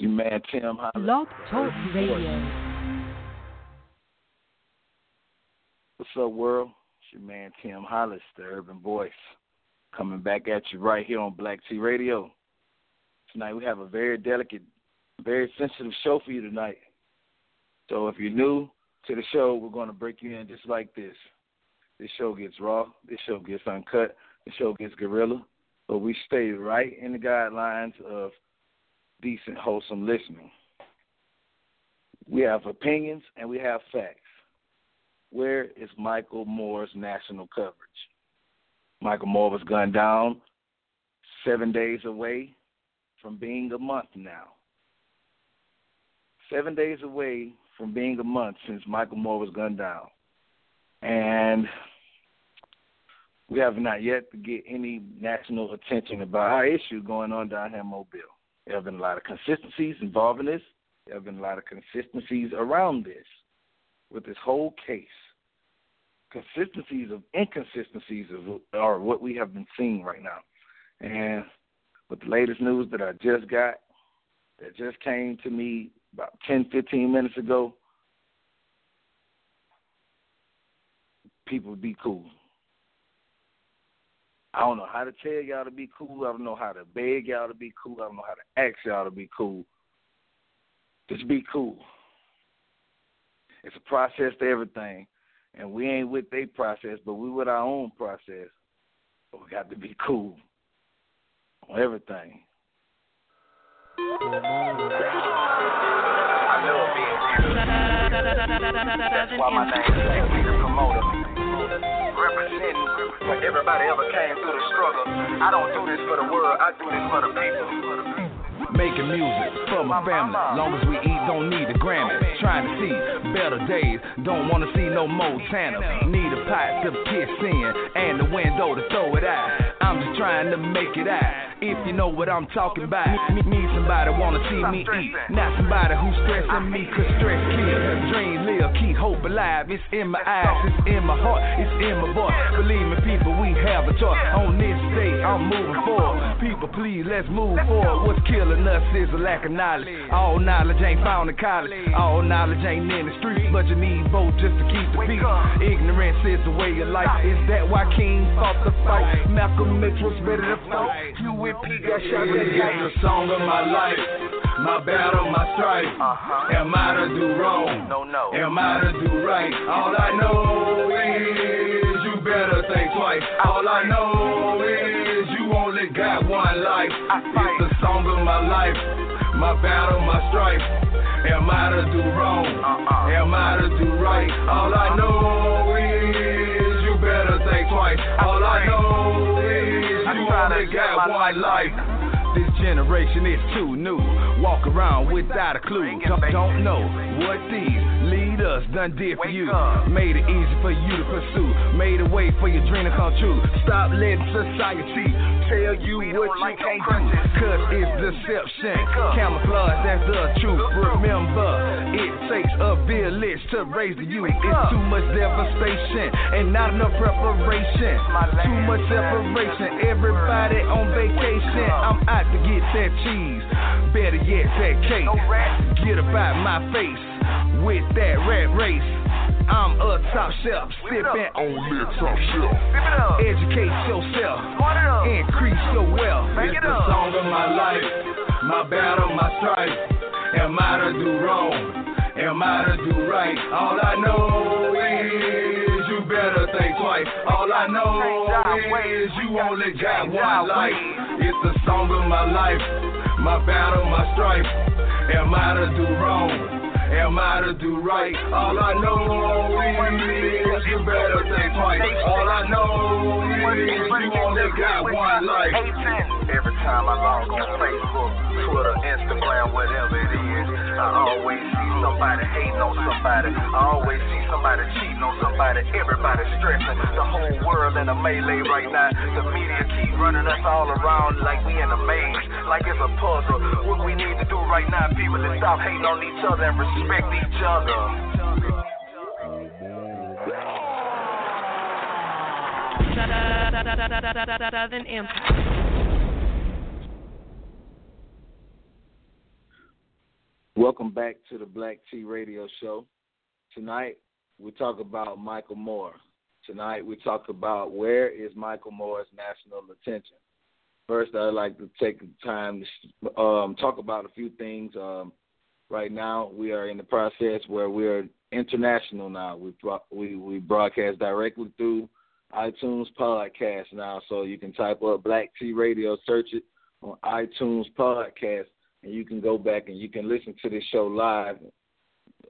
Your man Tim Talk Radio. What's up, world? It's your man Tim Hollis, the Urban Voice, coming back at you right here on Black T Radio. Tonight we have a very delicate, very sensitive show for you tonight. So if you're new to the show, we're going to break you in just like this. This show gets raw. This show gets uncut. This show gets guerrilla. But we stay right in the guidelines of decent, wholesome listening. We have opinions and we have facts. Where is Michael Moore's national coverage? Michael Moore was gunned down seven days away from being a month now. Seven days away from being a month since Michael Moore was gunned down. And we have not yet to get any national attention about our issue going on down here in Mobile. There have been a lot of consistencies involving this. There have been a lot of consistencies around this with this whole case. Consistencies of inconsistencies are what we have been seeing right now. And with the latest news that I just got, that just came to me about 10, 15 minutes ago, people be cool. I don't know how to tell y'all to be cool. I don't know how to beg y'all to be cool. I don't know how to ask y'all to be cool. Just be cool. It's a process to everything. And we ain't with their process, but we with our own process. But we got to be cool on everything. That's why my name is the Promoter. Representing for everybody ever came through the struggle. I don't do this for the world, I do this for the people. Making music for my family. Long as we eat, don't need a Grammy. Trying to see better days. Don't wanna see no more Montana. Need a pipe to kiss in and the window to throw it out. I'm just trying to make it out. If you know what I'm talking about, need, need somebody wanna see me eat, not somebody who's stressing me, cause stress kill. Dream live, keep hope alive. It's in my eyes, it's in my heart, it's in my voice. Believe me, people, we have a choice. On this day, I'm moving forward. People, please, let's move forward. What's killing us is a lack of knowledge. All knowledge ain't found in college. All knowledge ain't in the streets, but you need both just to keep the peace. Ignorance is the way of life. Is that why King fought the fight? Malcolm X was ready to fight. You with P got shot in the It's the song of my life. My battle, my strife. Uh-huh. Am I to do wrong? No, no. Am I to do right? All I know is you better think twice. All I know is you only got one life. It's the song of my life. My battle, my strife. Am I to do wrong? Uh-uh. Am I to do right? All I know is you better think twice. All I know you only got one life. This generation is too new. Walk around without a clue. Don't, don't know what these leaders done did for you. Made it easy for you to pursue. Made a way for your dream to come true. Stop letting society tell you what you can't do. Cause it's deception. Camouflage, that's the truth. Remember, it takes a village to raise the youth. It's too much devastation and not enough preparation. Too much separation. Everybody on vacation. I'm out to get that cheese. Better yet, that cake. Get about my face with that rat race. I'm a top shelf, sipping on the top shelf. Educate yourself, increase your wealth. It's the song of my life, my battle, my strife. Am I to do wrong? Am I to do right? All I know is you better think twice. All I know is you only got one life. It's the song of my life, my battle, my strife. Am I to do wrong? Am I to do right? All I know is you better think twice. All I know is you only got one life. Every time I log on Facebook, Twitter, Instagram, whatever it is, I always see somebody hating on somebody. I always see somebody cheating on somebody. Everybody stressing. The whole world in a melee right now. The media keep running us all around like we in a maze, like it's a puzzle. What we need to do right now, people, is stop hating on each other and respect each other. Southern Empire. Welcome back to the Black Tea Radio Show. Tonight we talk about Michael Moore. Tonight we talk about where is Michael Moore's national attention. First, I'd like to take the time to um, talk about a few things. Um, right now, we are in the process where we are international now. We we we broadcast directly through iTunes podcast now, so you can type up Black Tea Radio, search it on iTunes podcast, and you can go back and you can listen to this show live.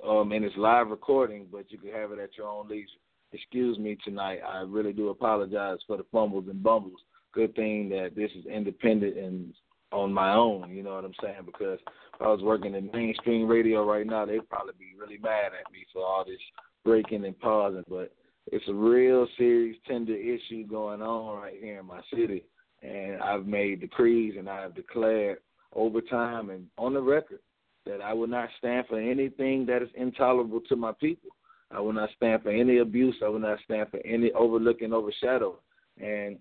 Um, and it's live recording, but you can have it at your own leisure. Excuse me tonight. I really do apologize for the fumbles and bumbles. Good thing that this is independent and on my own. You know what I'm saying? Because if I was working in mainstream radio right now, they'd probably be really mad at me for all this breaking and pausing. But it's a real serious, tender issue going on right here in my city, and I've made decrees and I have declared over time and on the record that I will not stand for anything that is intolerable to my people. I will not stand for any abuse. I will not stand for any overlooking, overshadowing. And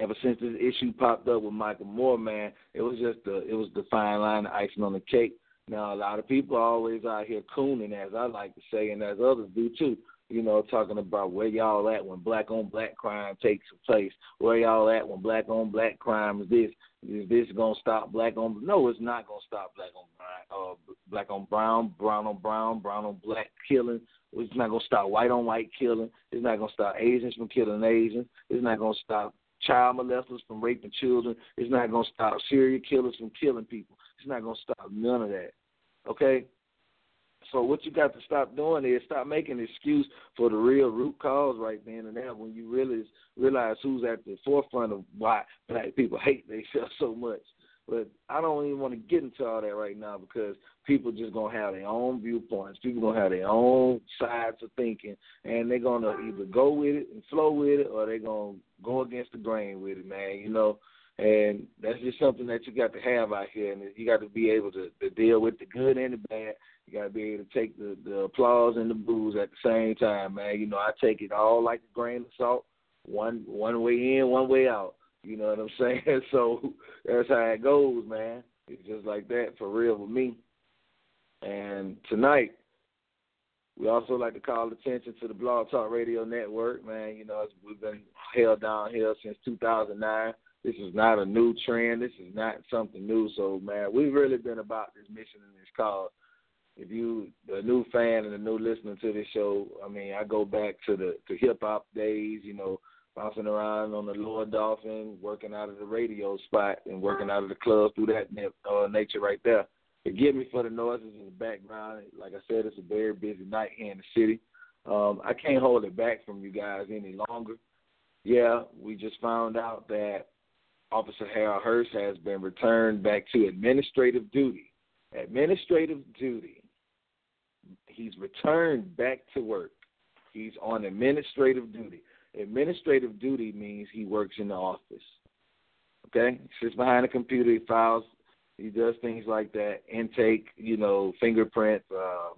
ever since this issue popped up with Michael Moore, man, it was just the it was the fine line, the icing on the cake. Now a lot of people are always out here cooning, as I like to say, and as others do too you know, talking about where y'all at when black on black crime takes place. Where y'all at when black on black crime is this? Is this gonna stop black on? No, it's not gonna stop black on brown, uh, black on brown, brown on brown, brown on black killing. It's not gonna stop white on white killing. It's not gonna stop Asians from killing Asians. It's not gonna stop child molesters from raping children. It's not gonna stop serial killers from killing people. It's not gonna stop none of that. Okay, so what you got to stop doing is stop making excuse for the real root cause right then and there when you really realize who's at the forefront of why black people hate themselves so much. But I don't even want to get into all that right now because people just gonna have their own viewpoints. People gonna have their own sides of thinking, and they're gonna either go with it and flow with it, or they're gonna go against the grain with it, man. You know, and that's just something that you got to have out here, and you got to be able to, to deal with the good and the bad. You got to be able to take the, the applause and the booze at the same time, man. You know, I take it all like a grain of salt, one one way in, one way out. You know what I'm saying? So that's how it goes, man. It's just like that for real with me. And tonight, we also like to call attention to the Blog Talk Radio Network, man. You know, we've been held down here since 2009. This is not a new trend. This is not something new. So, man, we've really been about this mission and this cause. If you a new fan and a new listener to this show, I mean, I go back to the to hip hop days. You know, bouncing around on the Lower Dauphin, working out of the radio spot, and working out of the club through that uh, nature right there. Forgive me for the noises in the background. Like I said, it's a very busy night here in the city. Um, I can't hold it back from you guys any longer. Yeah, we just found out that Officer Harold Hurst has been returned back to administrative duty. Administrative duty. He's returned back to work. He's on administrative duty. Administrative duty means he works in the office. Okay? He sits behind a computer, he files, he does things like that, intake, you know, fingerprints, uh,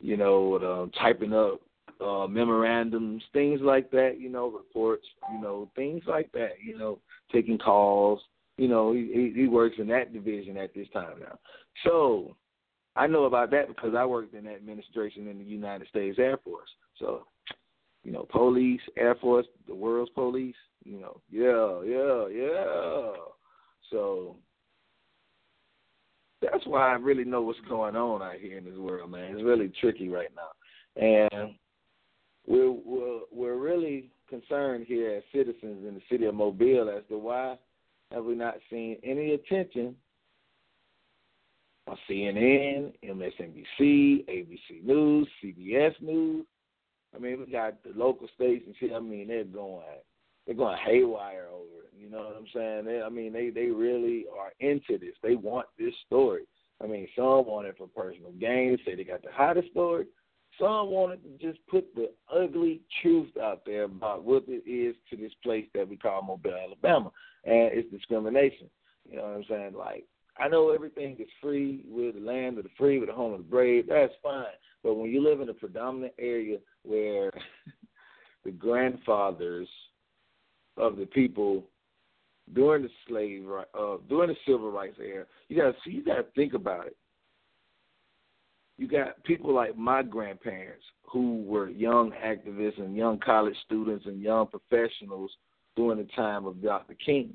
you know, uh, typing up uh, memorandums, things like that, you know, reports, you know, things like that, you know, taking calls. You know, he, he works in that division at this time now. So I know about that because I worked in administration in the United States Air Force. So, you know, police, Air Force, the world's police, you know, yeah, yeah, yeah. So that's why I really know what's going on out here in this world, man. It's really tricky right now. And we're we're, we're really concerned here as citizens in the city of Mobile as to why have we not seen any attention on CNN, MSNBC, ABC News, CBS News. I mean, we got the local stations here. I mean, they're going they're going haywire over it. You know what I'm saying? They, I mean, they they really are into this. They want this story. I mean, some want it for personal gain. Say they got the hottest story. Some wanted to just put the ugly truth out there about what it is to this place that we call Mobile, Alabama, and it's discrimination. You know what I'm saying? Like, I know everything is free. with the land of the free, with the home of the brave. That's fine. But when you live in a predominant area where the grandfathers of the people during the slave uh, during the civil rights era, you gotta see, you gotta think about it. you got people like my grandparents who were young activists and young college students and young professionals during the time of Dr. King.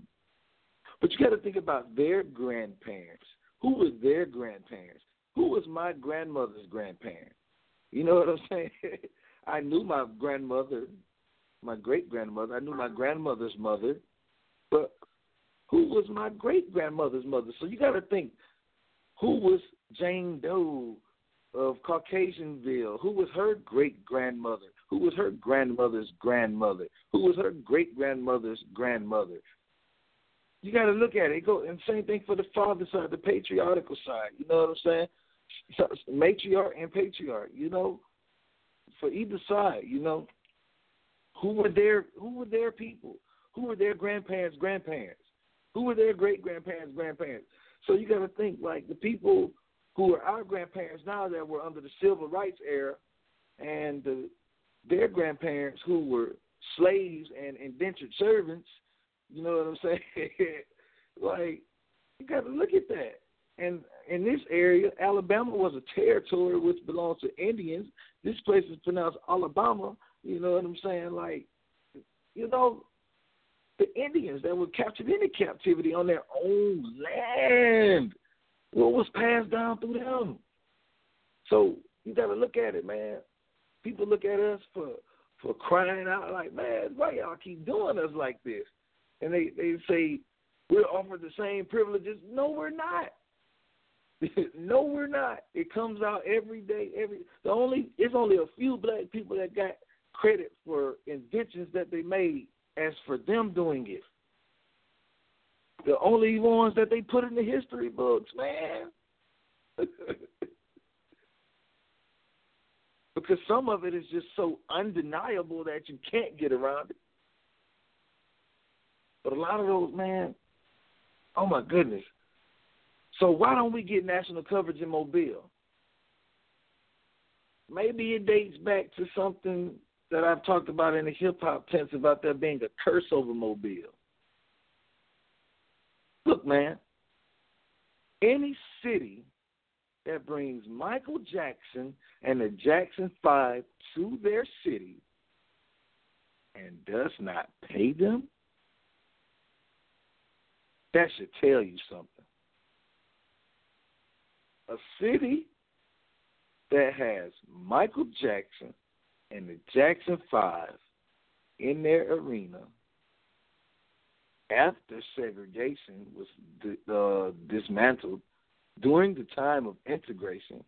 But you got to think about their grandparents. Who was their grandparents? Who was my grandmother's grandparent? You know what I'm saying? I knew my grandmother, my great grandmother. I knew my grandmother's mother, but who was my great grandmother's mother? So you got to think, who was Jane Doe of Caucasianville? Who was her great grandmother? Who was her grandmother's grandmother? Who was her great grandmother's grandmother? You got to look at it. Go and same thing for the father side, the patriarchal side. You know what I'm saying? So, matriarch and patriarch. You know, for either side. You know, who were their who were their people? Who were their grandparents' grandparents? Who were their great grandparents' grandparents? So you got to think like the people who are our grandparents now that were under the civil rights era, and the, their grandparents who were slaves and indentured servants. You know what I'm saying? like you got to look at that. And in this area, Alabama was a territory which belongs to Indians. This place is pronounced Alabama. You know what I'm saying? Like, you know, the Indians that were captured into captivity on their own land. What was passed down through them? So you got to look at it, man. People look at us for for crying out like, man, why y'all keep doing us like this? And they they say we're offered the same privileges. No, we're not. no, we're not. It comes out every day. Every the only it's only a few black people that got credit for inventions that they made as for them doing it. The only ones that they put in the history books, man. because some of it is just so undeniable that you can't get around it. But a lot of those, man, oh my goodness. So why don't we get national coverage in Mobile? Maybe it dates back to something that I've talked about in the hip hop tense about there being a curse over Mobile. Look, man, any city that brings Michael Jackson and the Jackson Five to their city and does not pay them, that should tell you something. A city that has Michael Jackson and the Jackson Five in their arena after segregation was uh, dismantled during the time of integration.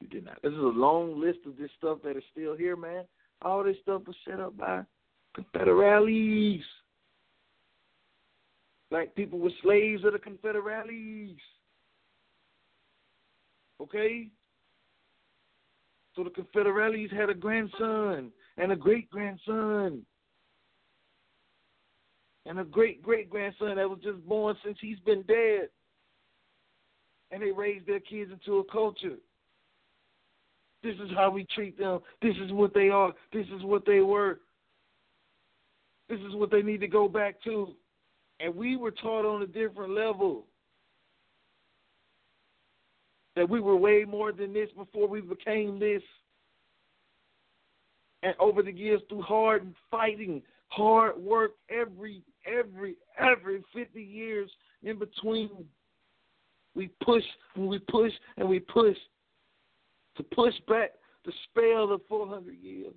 You did not. This is a long list of this stuff that is still here, man. All this stuff was set up by Confederales. Black people were slaves of the Confederales. Okay? So the Confederales had a grandson and a great grandson and a great great grandson that was just born since he's been dead. And they raised their kids into a culture. This is how we treat them. This is what they are. This is what they were. This is what they need to go back to. And we were taught on a different level that we were way more than this before we became this. And over the years, through hard fighting, hard work, every, every, every 50 years in between, we push and we push and we push to push back the spell of 400 years.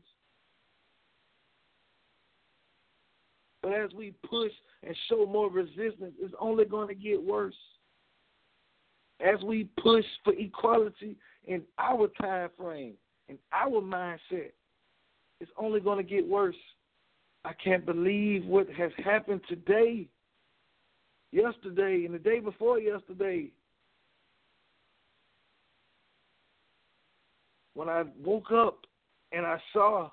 But as we push and show more resistance, it's only going to get worse as we push for equality in our time frame, in our mindset, it's only going to get worse. I can't believe what has happened today, yesterday, and the day before yesterday. When I woke up and I saw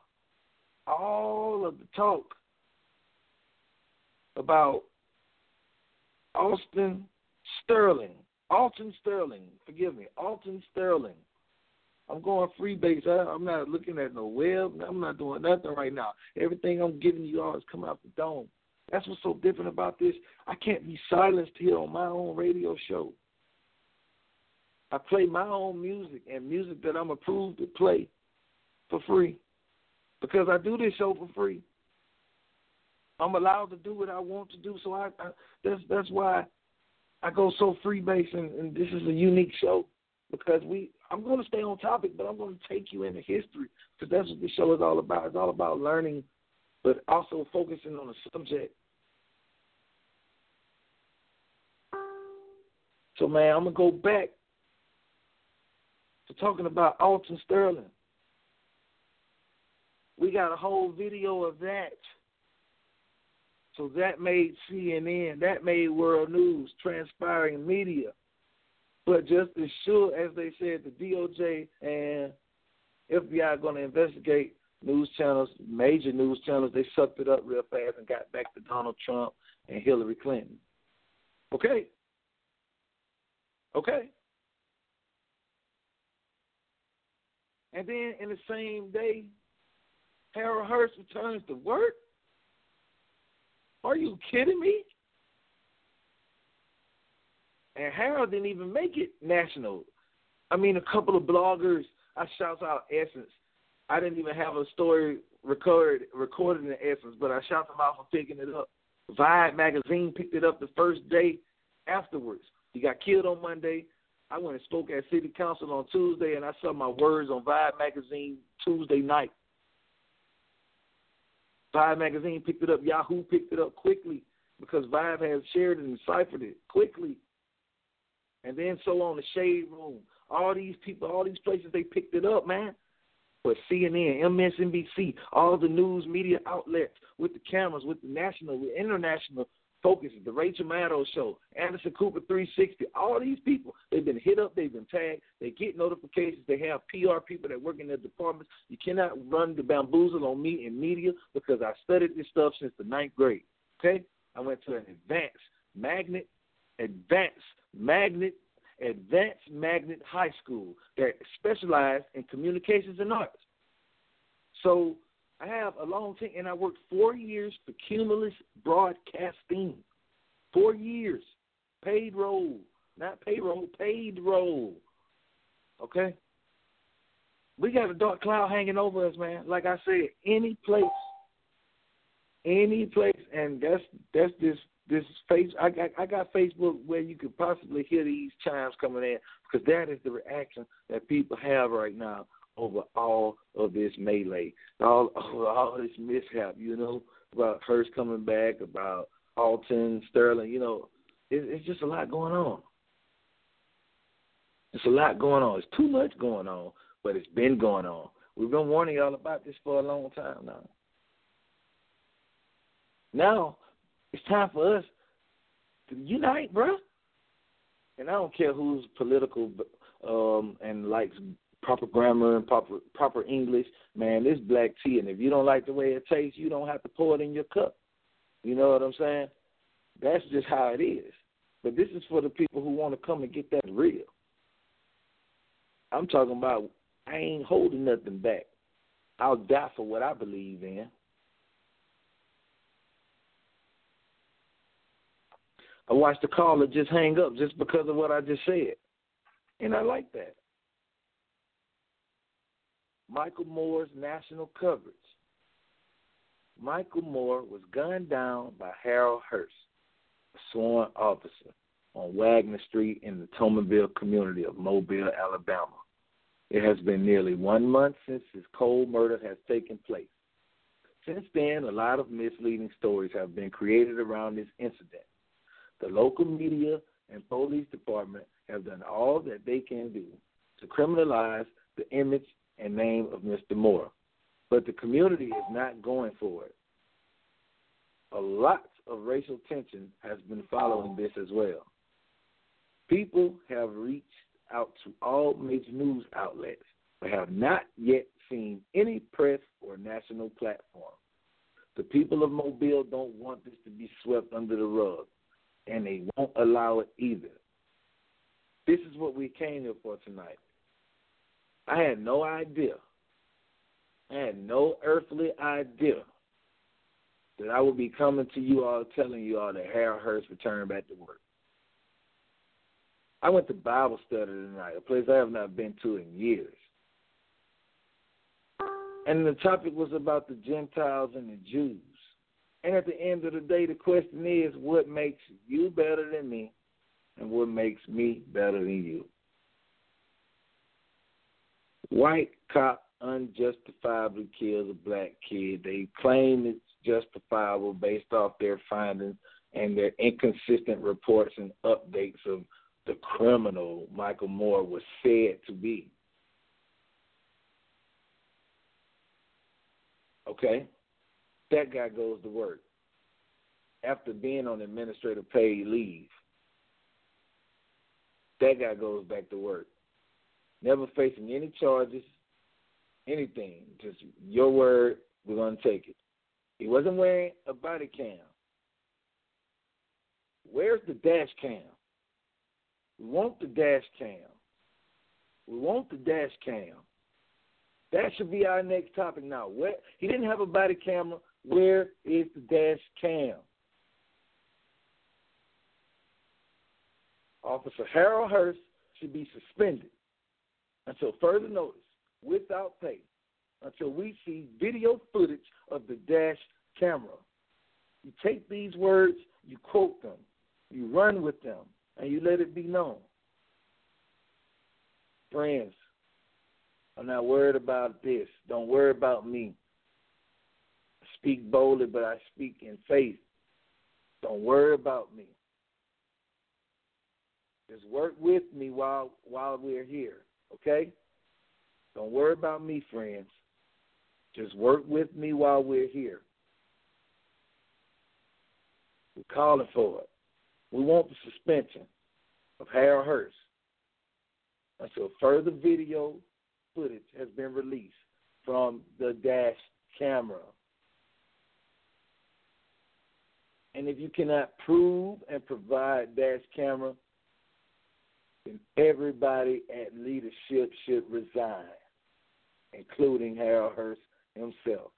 all of the talk about Alton Sterling Alton Sterling, forgive me, Alton Sterling. I'm going freebase. I, am not looking at no web. I'm not doing nothing right now. Everything I'm giving you all is coming out the dome. That's what's so different about this. I can't be silenced here on my own radio show. I play my own music and music that I'm approved to play for free because I do this show for free. I'm allowed to do what I want to do, so I, I that's that's why I go so free based, and, and this is a unique show because we. I'm going to stay on topic, but I'm going to take you into history because that's what the show is all about. It's all about learning, but also focusing on a subject. So, man, I'm gonna go back to talking about Alton Sterling. We got a whole video of that. So that made CNN, that made World News, transpiring media. But just as sure as they said, the DOJ and FBI are going to investigate news channels, major news channels. They sucked it up real fast and got back to Donald Trump and Hillary Clinton. Okay. Okay. And then in the same day, Harold Hurst returns to work. Are you kidding me? And Harold didn't even make it national. I mean, a couple of bloggers. I shout out Essence. I didn't even have a story recorded recorded in Essence, but I shout them out for picking it up. Vibe magazine picked it up the first day afterwards. He got killed on Monday. I went and spoke at City Council on Tuesday, and I saw my words on Vibe magazine Tuesday night. Vibe magazine picked it up. Yahoo picked it up quickly because Vibe has shared it and ciphered it quickly. And then so on the Shade Room. All these people, all these places, they picked it up, man. But CNN, MSNBC, all the news media outlets with the cameras, with the national, with international focus, the Rachel Maddow show, Anderson Cooper 360, all these people, they've been hit up, they've been tagged, they get notifications, they have PR people that work in their departments. You cannot run the bamboozle on me in media because I studied this stuff since the ninth grade. Okay? I went to an advanced magnet, advanced magnet, advanced magnet high school that specialized in communications and arts. So I have a long time, and I worked four years for Cumulus Broadcasting. Four years, paid role, not payroll, paid role. Okay. We got a dark cloud hanging over us, man. Like I said, any place, any place, and that's that's this this face. I got I got Facebook where you could possibly hear these chimes coming in because that is the reaction that people have right now over all of this melee, all over all this mishap. You know about Hurst coming back, about Alton Sterling. You know, it, it's just a lot going on. It's a lot going on. It's too much going on, but it's been going on. We've been warning y'all about this for a long time now. Now it's time for us to unite, bro. And I don't care who's political um, and likes proper grammar and proper proper English, man, this black tea. And if you don't like the way it tastes, you don't have to pour it in your cup. You know what I'm saying? That's just how it is. But this is for the people who want to come and get that real. I'm talking about I ain't holding nothing back. I'll die for what I believe in. I watched the caller just hang up just because of what I just said. And I like that. Michael Moore's national coverage. Michael Moore was gunned down by Harold Hurst, a sworn officer, on Wagner Street in the Toulminville community of Mobile, Alabama. It has been nearly one month since this cold murder has taken place. Since then, a lot of misleading stories have been created around this incident. The local media and police department have done all that they can do to criminalize the image and name of Mr. Moore. But the community is not going for it. A lot of racial tension has been following this as well. People have reached out to all major news outlets, but have not yet seen any press or national platform. The people of Mobile don't want this to be swept under the rug, and they won't allow it either. This is what we came here for tonight. I had no idea. I had no earthly idea that I would be coming to you all telling you all that Harold Hurst returned back to work. I went to Bible study tonight, a place I have not been to in years. And the topic was about the Gentiles and the Jews. And at the end of the day, the question is what makes you better than me and what makes me better than you? White cop unjustifiably kills a black kid. They claim it's justifiable based off their findings and their inconsistent reports and updates of the criminal Michael Moore was said to be. Okay? That guy goes to work after being on administrative paid leave. That guy goes back to work. Never facing any charges, anything. Just your word, we're going to take it. He wasn't wearing a body cam. Where's the dash cam? We want the dash cam. We want the dash cam. That should be our next topic now. Where he didn't have a body camera. Where is the dash cam? Officer Harold Hurst should be suspended until further notice, without pay, until we see video footage of the dash camera. You take these words, you quote them, you run with them, and you let it be known. Friends, I'm not worried about this. Don't worry about me. I speak boldly, but I speak in faith. Don't worry about me. Just work with me while while we're here, okay? Don't worry about me, friends. Just work with me while we're here. We're calling for it. We want the suspension of Harold Hurst until further video footage has been released from the dash camera. And if you cannot prove and provide dash camera, then everybody at leadership should resign, including Harold Hurst himself.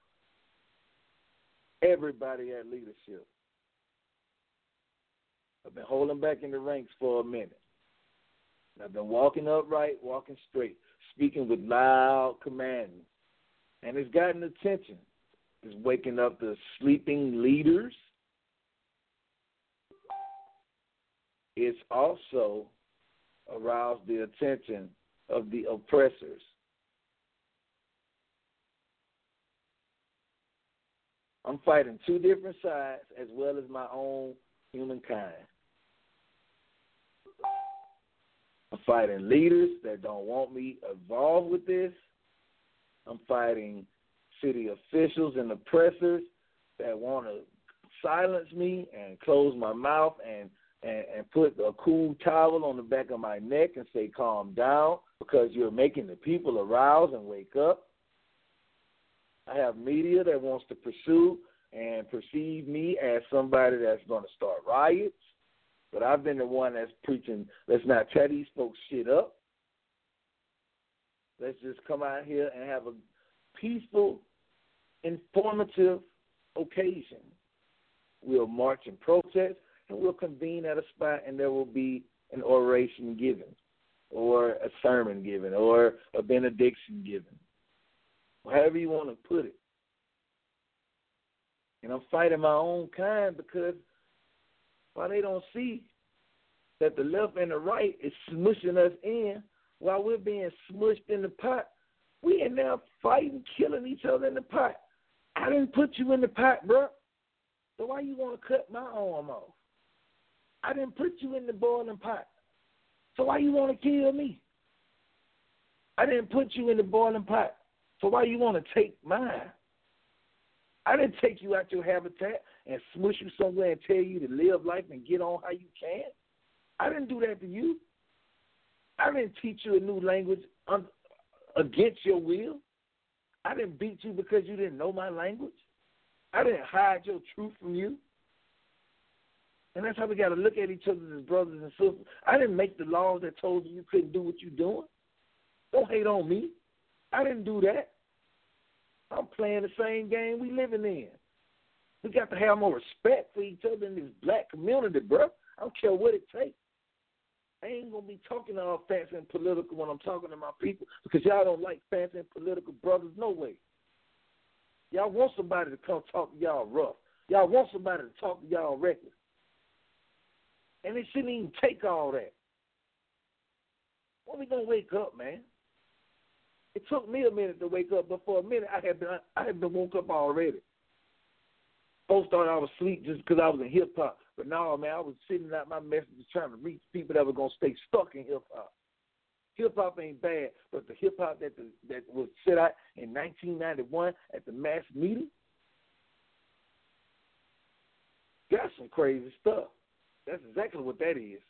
Everybody at leadership. I've been holding back in the ranks for a minute. I've been walking upright, walking straight, speaking with loud commanding. And it's gotten attention. It's waking up the sleeping leaders. It's also aroused the attention of the oppressors. I'm fighting two different sides as well as my own humankind. I'm fighting leaders that don't want me involved with this. I'm fighting city officials and oppressors that want to silence me and close my mouth and, and, and put a cool towel on the back of my neck and say, calm down because you're making the people arouse and wake up. I have media that wants to pursue and perceive me as somebody that's going to start riots. But I've been the one that's preaching, let's not tear these folks shit up. Let's just come out here and have a peaceful, informative occasion. We'll march and protest, we'll convene at a spot, and there will be an oration given, or a sermon given, or a benediction given, however you want to put it. And I'm fighting my own kind because why they don't see that the left and the right is smushing us in while we're being smushed in the pot. We are now fighting, killing each other in the pot. I didn't put you in the pot, bro. So why you want to cut my arm off? I didn't put you in the boiling pot. So why you want to kill me? I didn't put you in the boiling pot. So why you want to take mine? I didn't take you out your habitat and smush you somewhere and tell you to live life and get on how you can. I didn't do that to you. I didn't teach you a new language un- against your will. I didn't beat you because you didn't know my language. I didn't hide your truth from you. And that's how we got to look at each other as brothers and sisters. I didn't make the laws that told you you couldn't do what you're doing. Don't hate on me. I didn't do that. I'm playing the same game we living in. We got to have more respect for each other in this black community, bro. I don't care what it takes. I ain't gonna be talking all fancy and political when I'm talking to my people because y'all don't like fancy and political brothers. No way. Y'all want somebody to come talk to y'all rough. Y'all want somebody to talk to y'all reckless. And it shouldn't even take all that. When we gonna wake up, man? It took me a minute to wake up, but for a minute I had been I had been woke up already. Folks thought I was asleep just because I was in hip hop. But no, man, I was sitting out my messages trying to reach people that were gonna stay stuck in hip hop. Hip hop ain't bad, but the hip hop that the, that was set out in 1991 at the mass meeting, that's some crazy stuff. That's exactly what that is.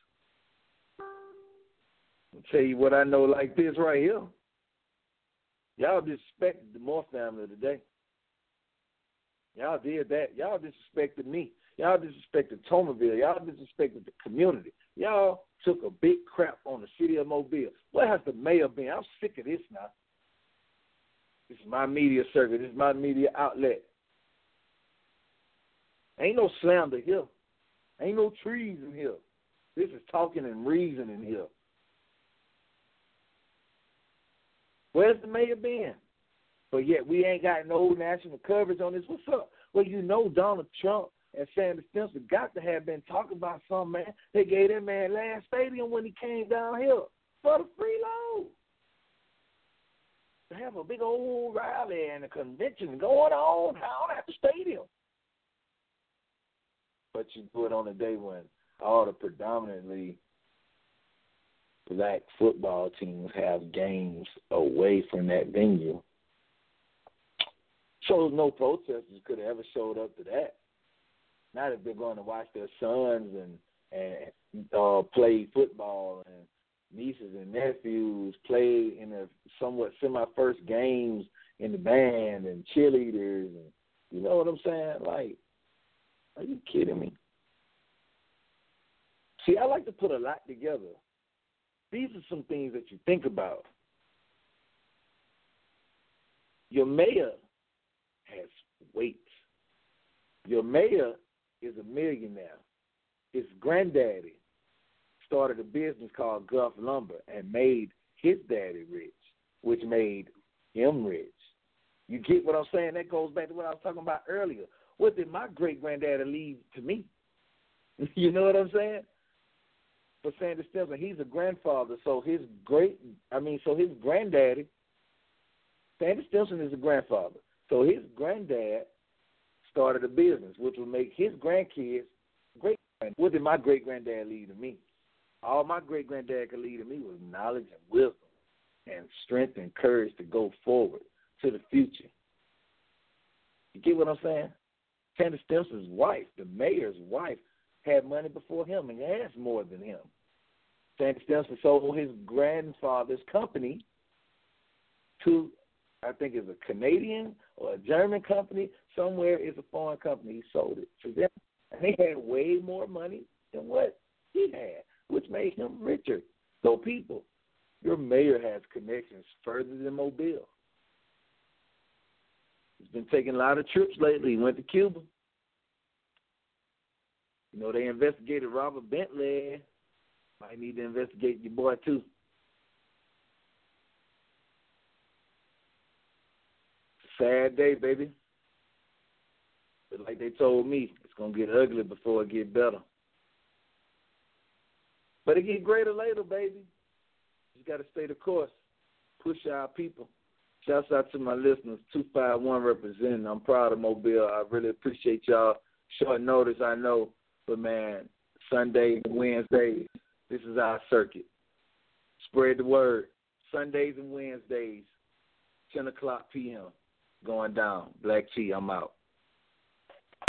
I'll tell you what I know like this right here. Y'all disrespected the Moore family today. Y'all did that. Y'all disrespected me. Y'all disrespected Toulminville. Y'all disrespected the community. Y'all took a big crap on the city of Mobile. Where has the mayor been? I'm sick of this now. This is my media circuit. This is my media outlet. Ain't no slander here. Ain't no trees in here. This is talking and reasoning here. Where's the mayor been? But yet we ain't got no national coverage on this. What's up? Well, you know Donald Trump and Sandy Stimpson got to have been talking about some man. They gave that man Ladd stadium when he came down here for the free load. To have a big old rally and a convention going on down at the stadium. But you it on a day when all the predominantly black football teams have games away from that venue. So no protesters could have ever showed up to that. Not if they're going to watch their sons and and uh, play football and nieces and nephews play in a somewhat semi first games in the band and cheerleaders and you know what I'm saying? Like, are you kidding me? See, I like to put a lot together. These are some things that you think about. Your mayor has weight. Your mayor is a millionaire. His granddaddy started a business called Gulf Lumber and made his daddy rich, which made him rich. You get what I'm saying? That goes back to what I was talking about earlier. What did my great granddaddy leave to me? you know what I'm saying? For Sandy Stimpson, he's a grandfather, so his great I mean, so his granddaddy Sandy Stimpson is a grandfather. So his granddad started a business, which would make his grandkids great. What did my great granddad leave to me? All my great granddad could leave to me was knowledge and wisdom and strength and courage to go forward to the future. You get what I'm saying? Sandy Stimpson's wife, the mayor's wife, had money before him and has more than him. Sandy Stimpson sold his grandfather's company to I think it's a Canadian or a German company. Somewhere is a foreign company. He sold it to them, and they had way more money than what he had, which made him richer. So, people, your mayor has connections further than Mobile. He's been taking a lot of trips lately. He went to Cuba. You know, they investigated Robert Bentley. Might need to investigate your boy, too. sad day, baby. But like they told me, it's gonna get ugly before it get better. But it get greater later, baby. You gotta stay the course. Push our people. Shouts out to my listeners, two five one representing. I'm proud of Mobile. I really appreciate y'all. Short notice, I know, but man, Sundays and Wednesdays, this is our circuit. Spread the word. Sundays and Wednesdays, ten o'clock p.m going down. Black T, I'm out.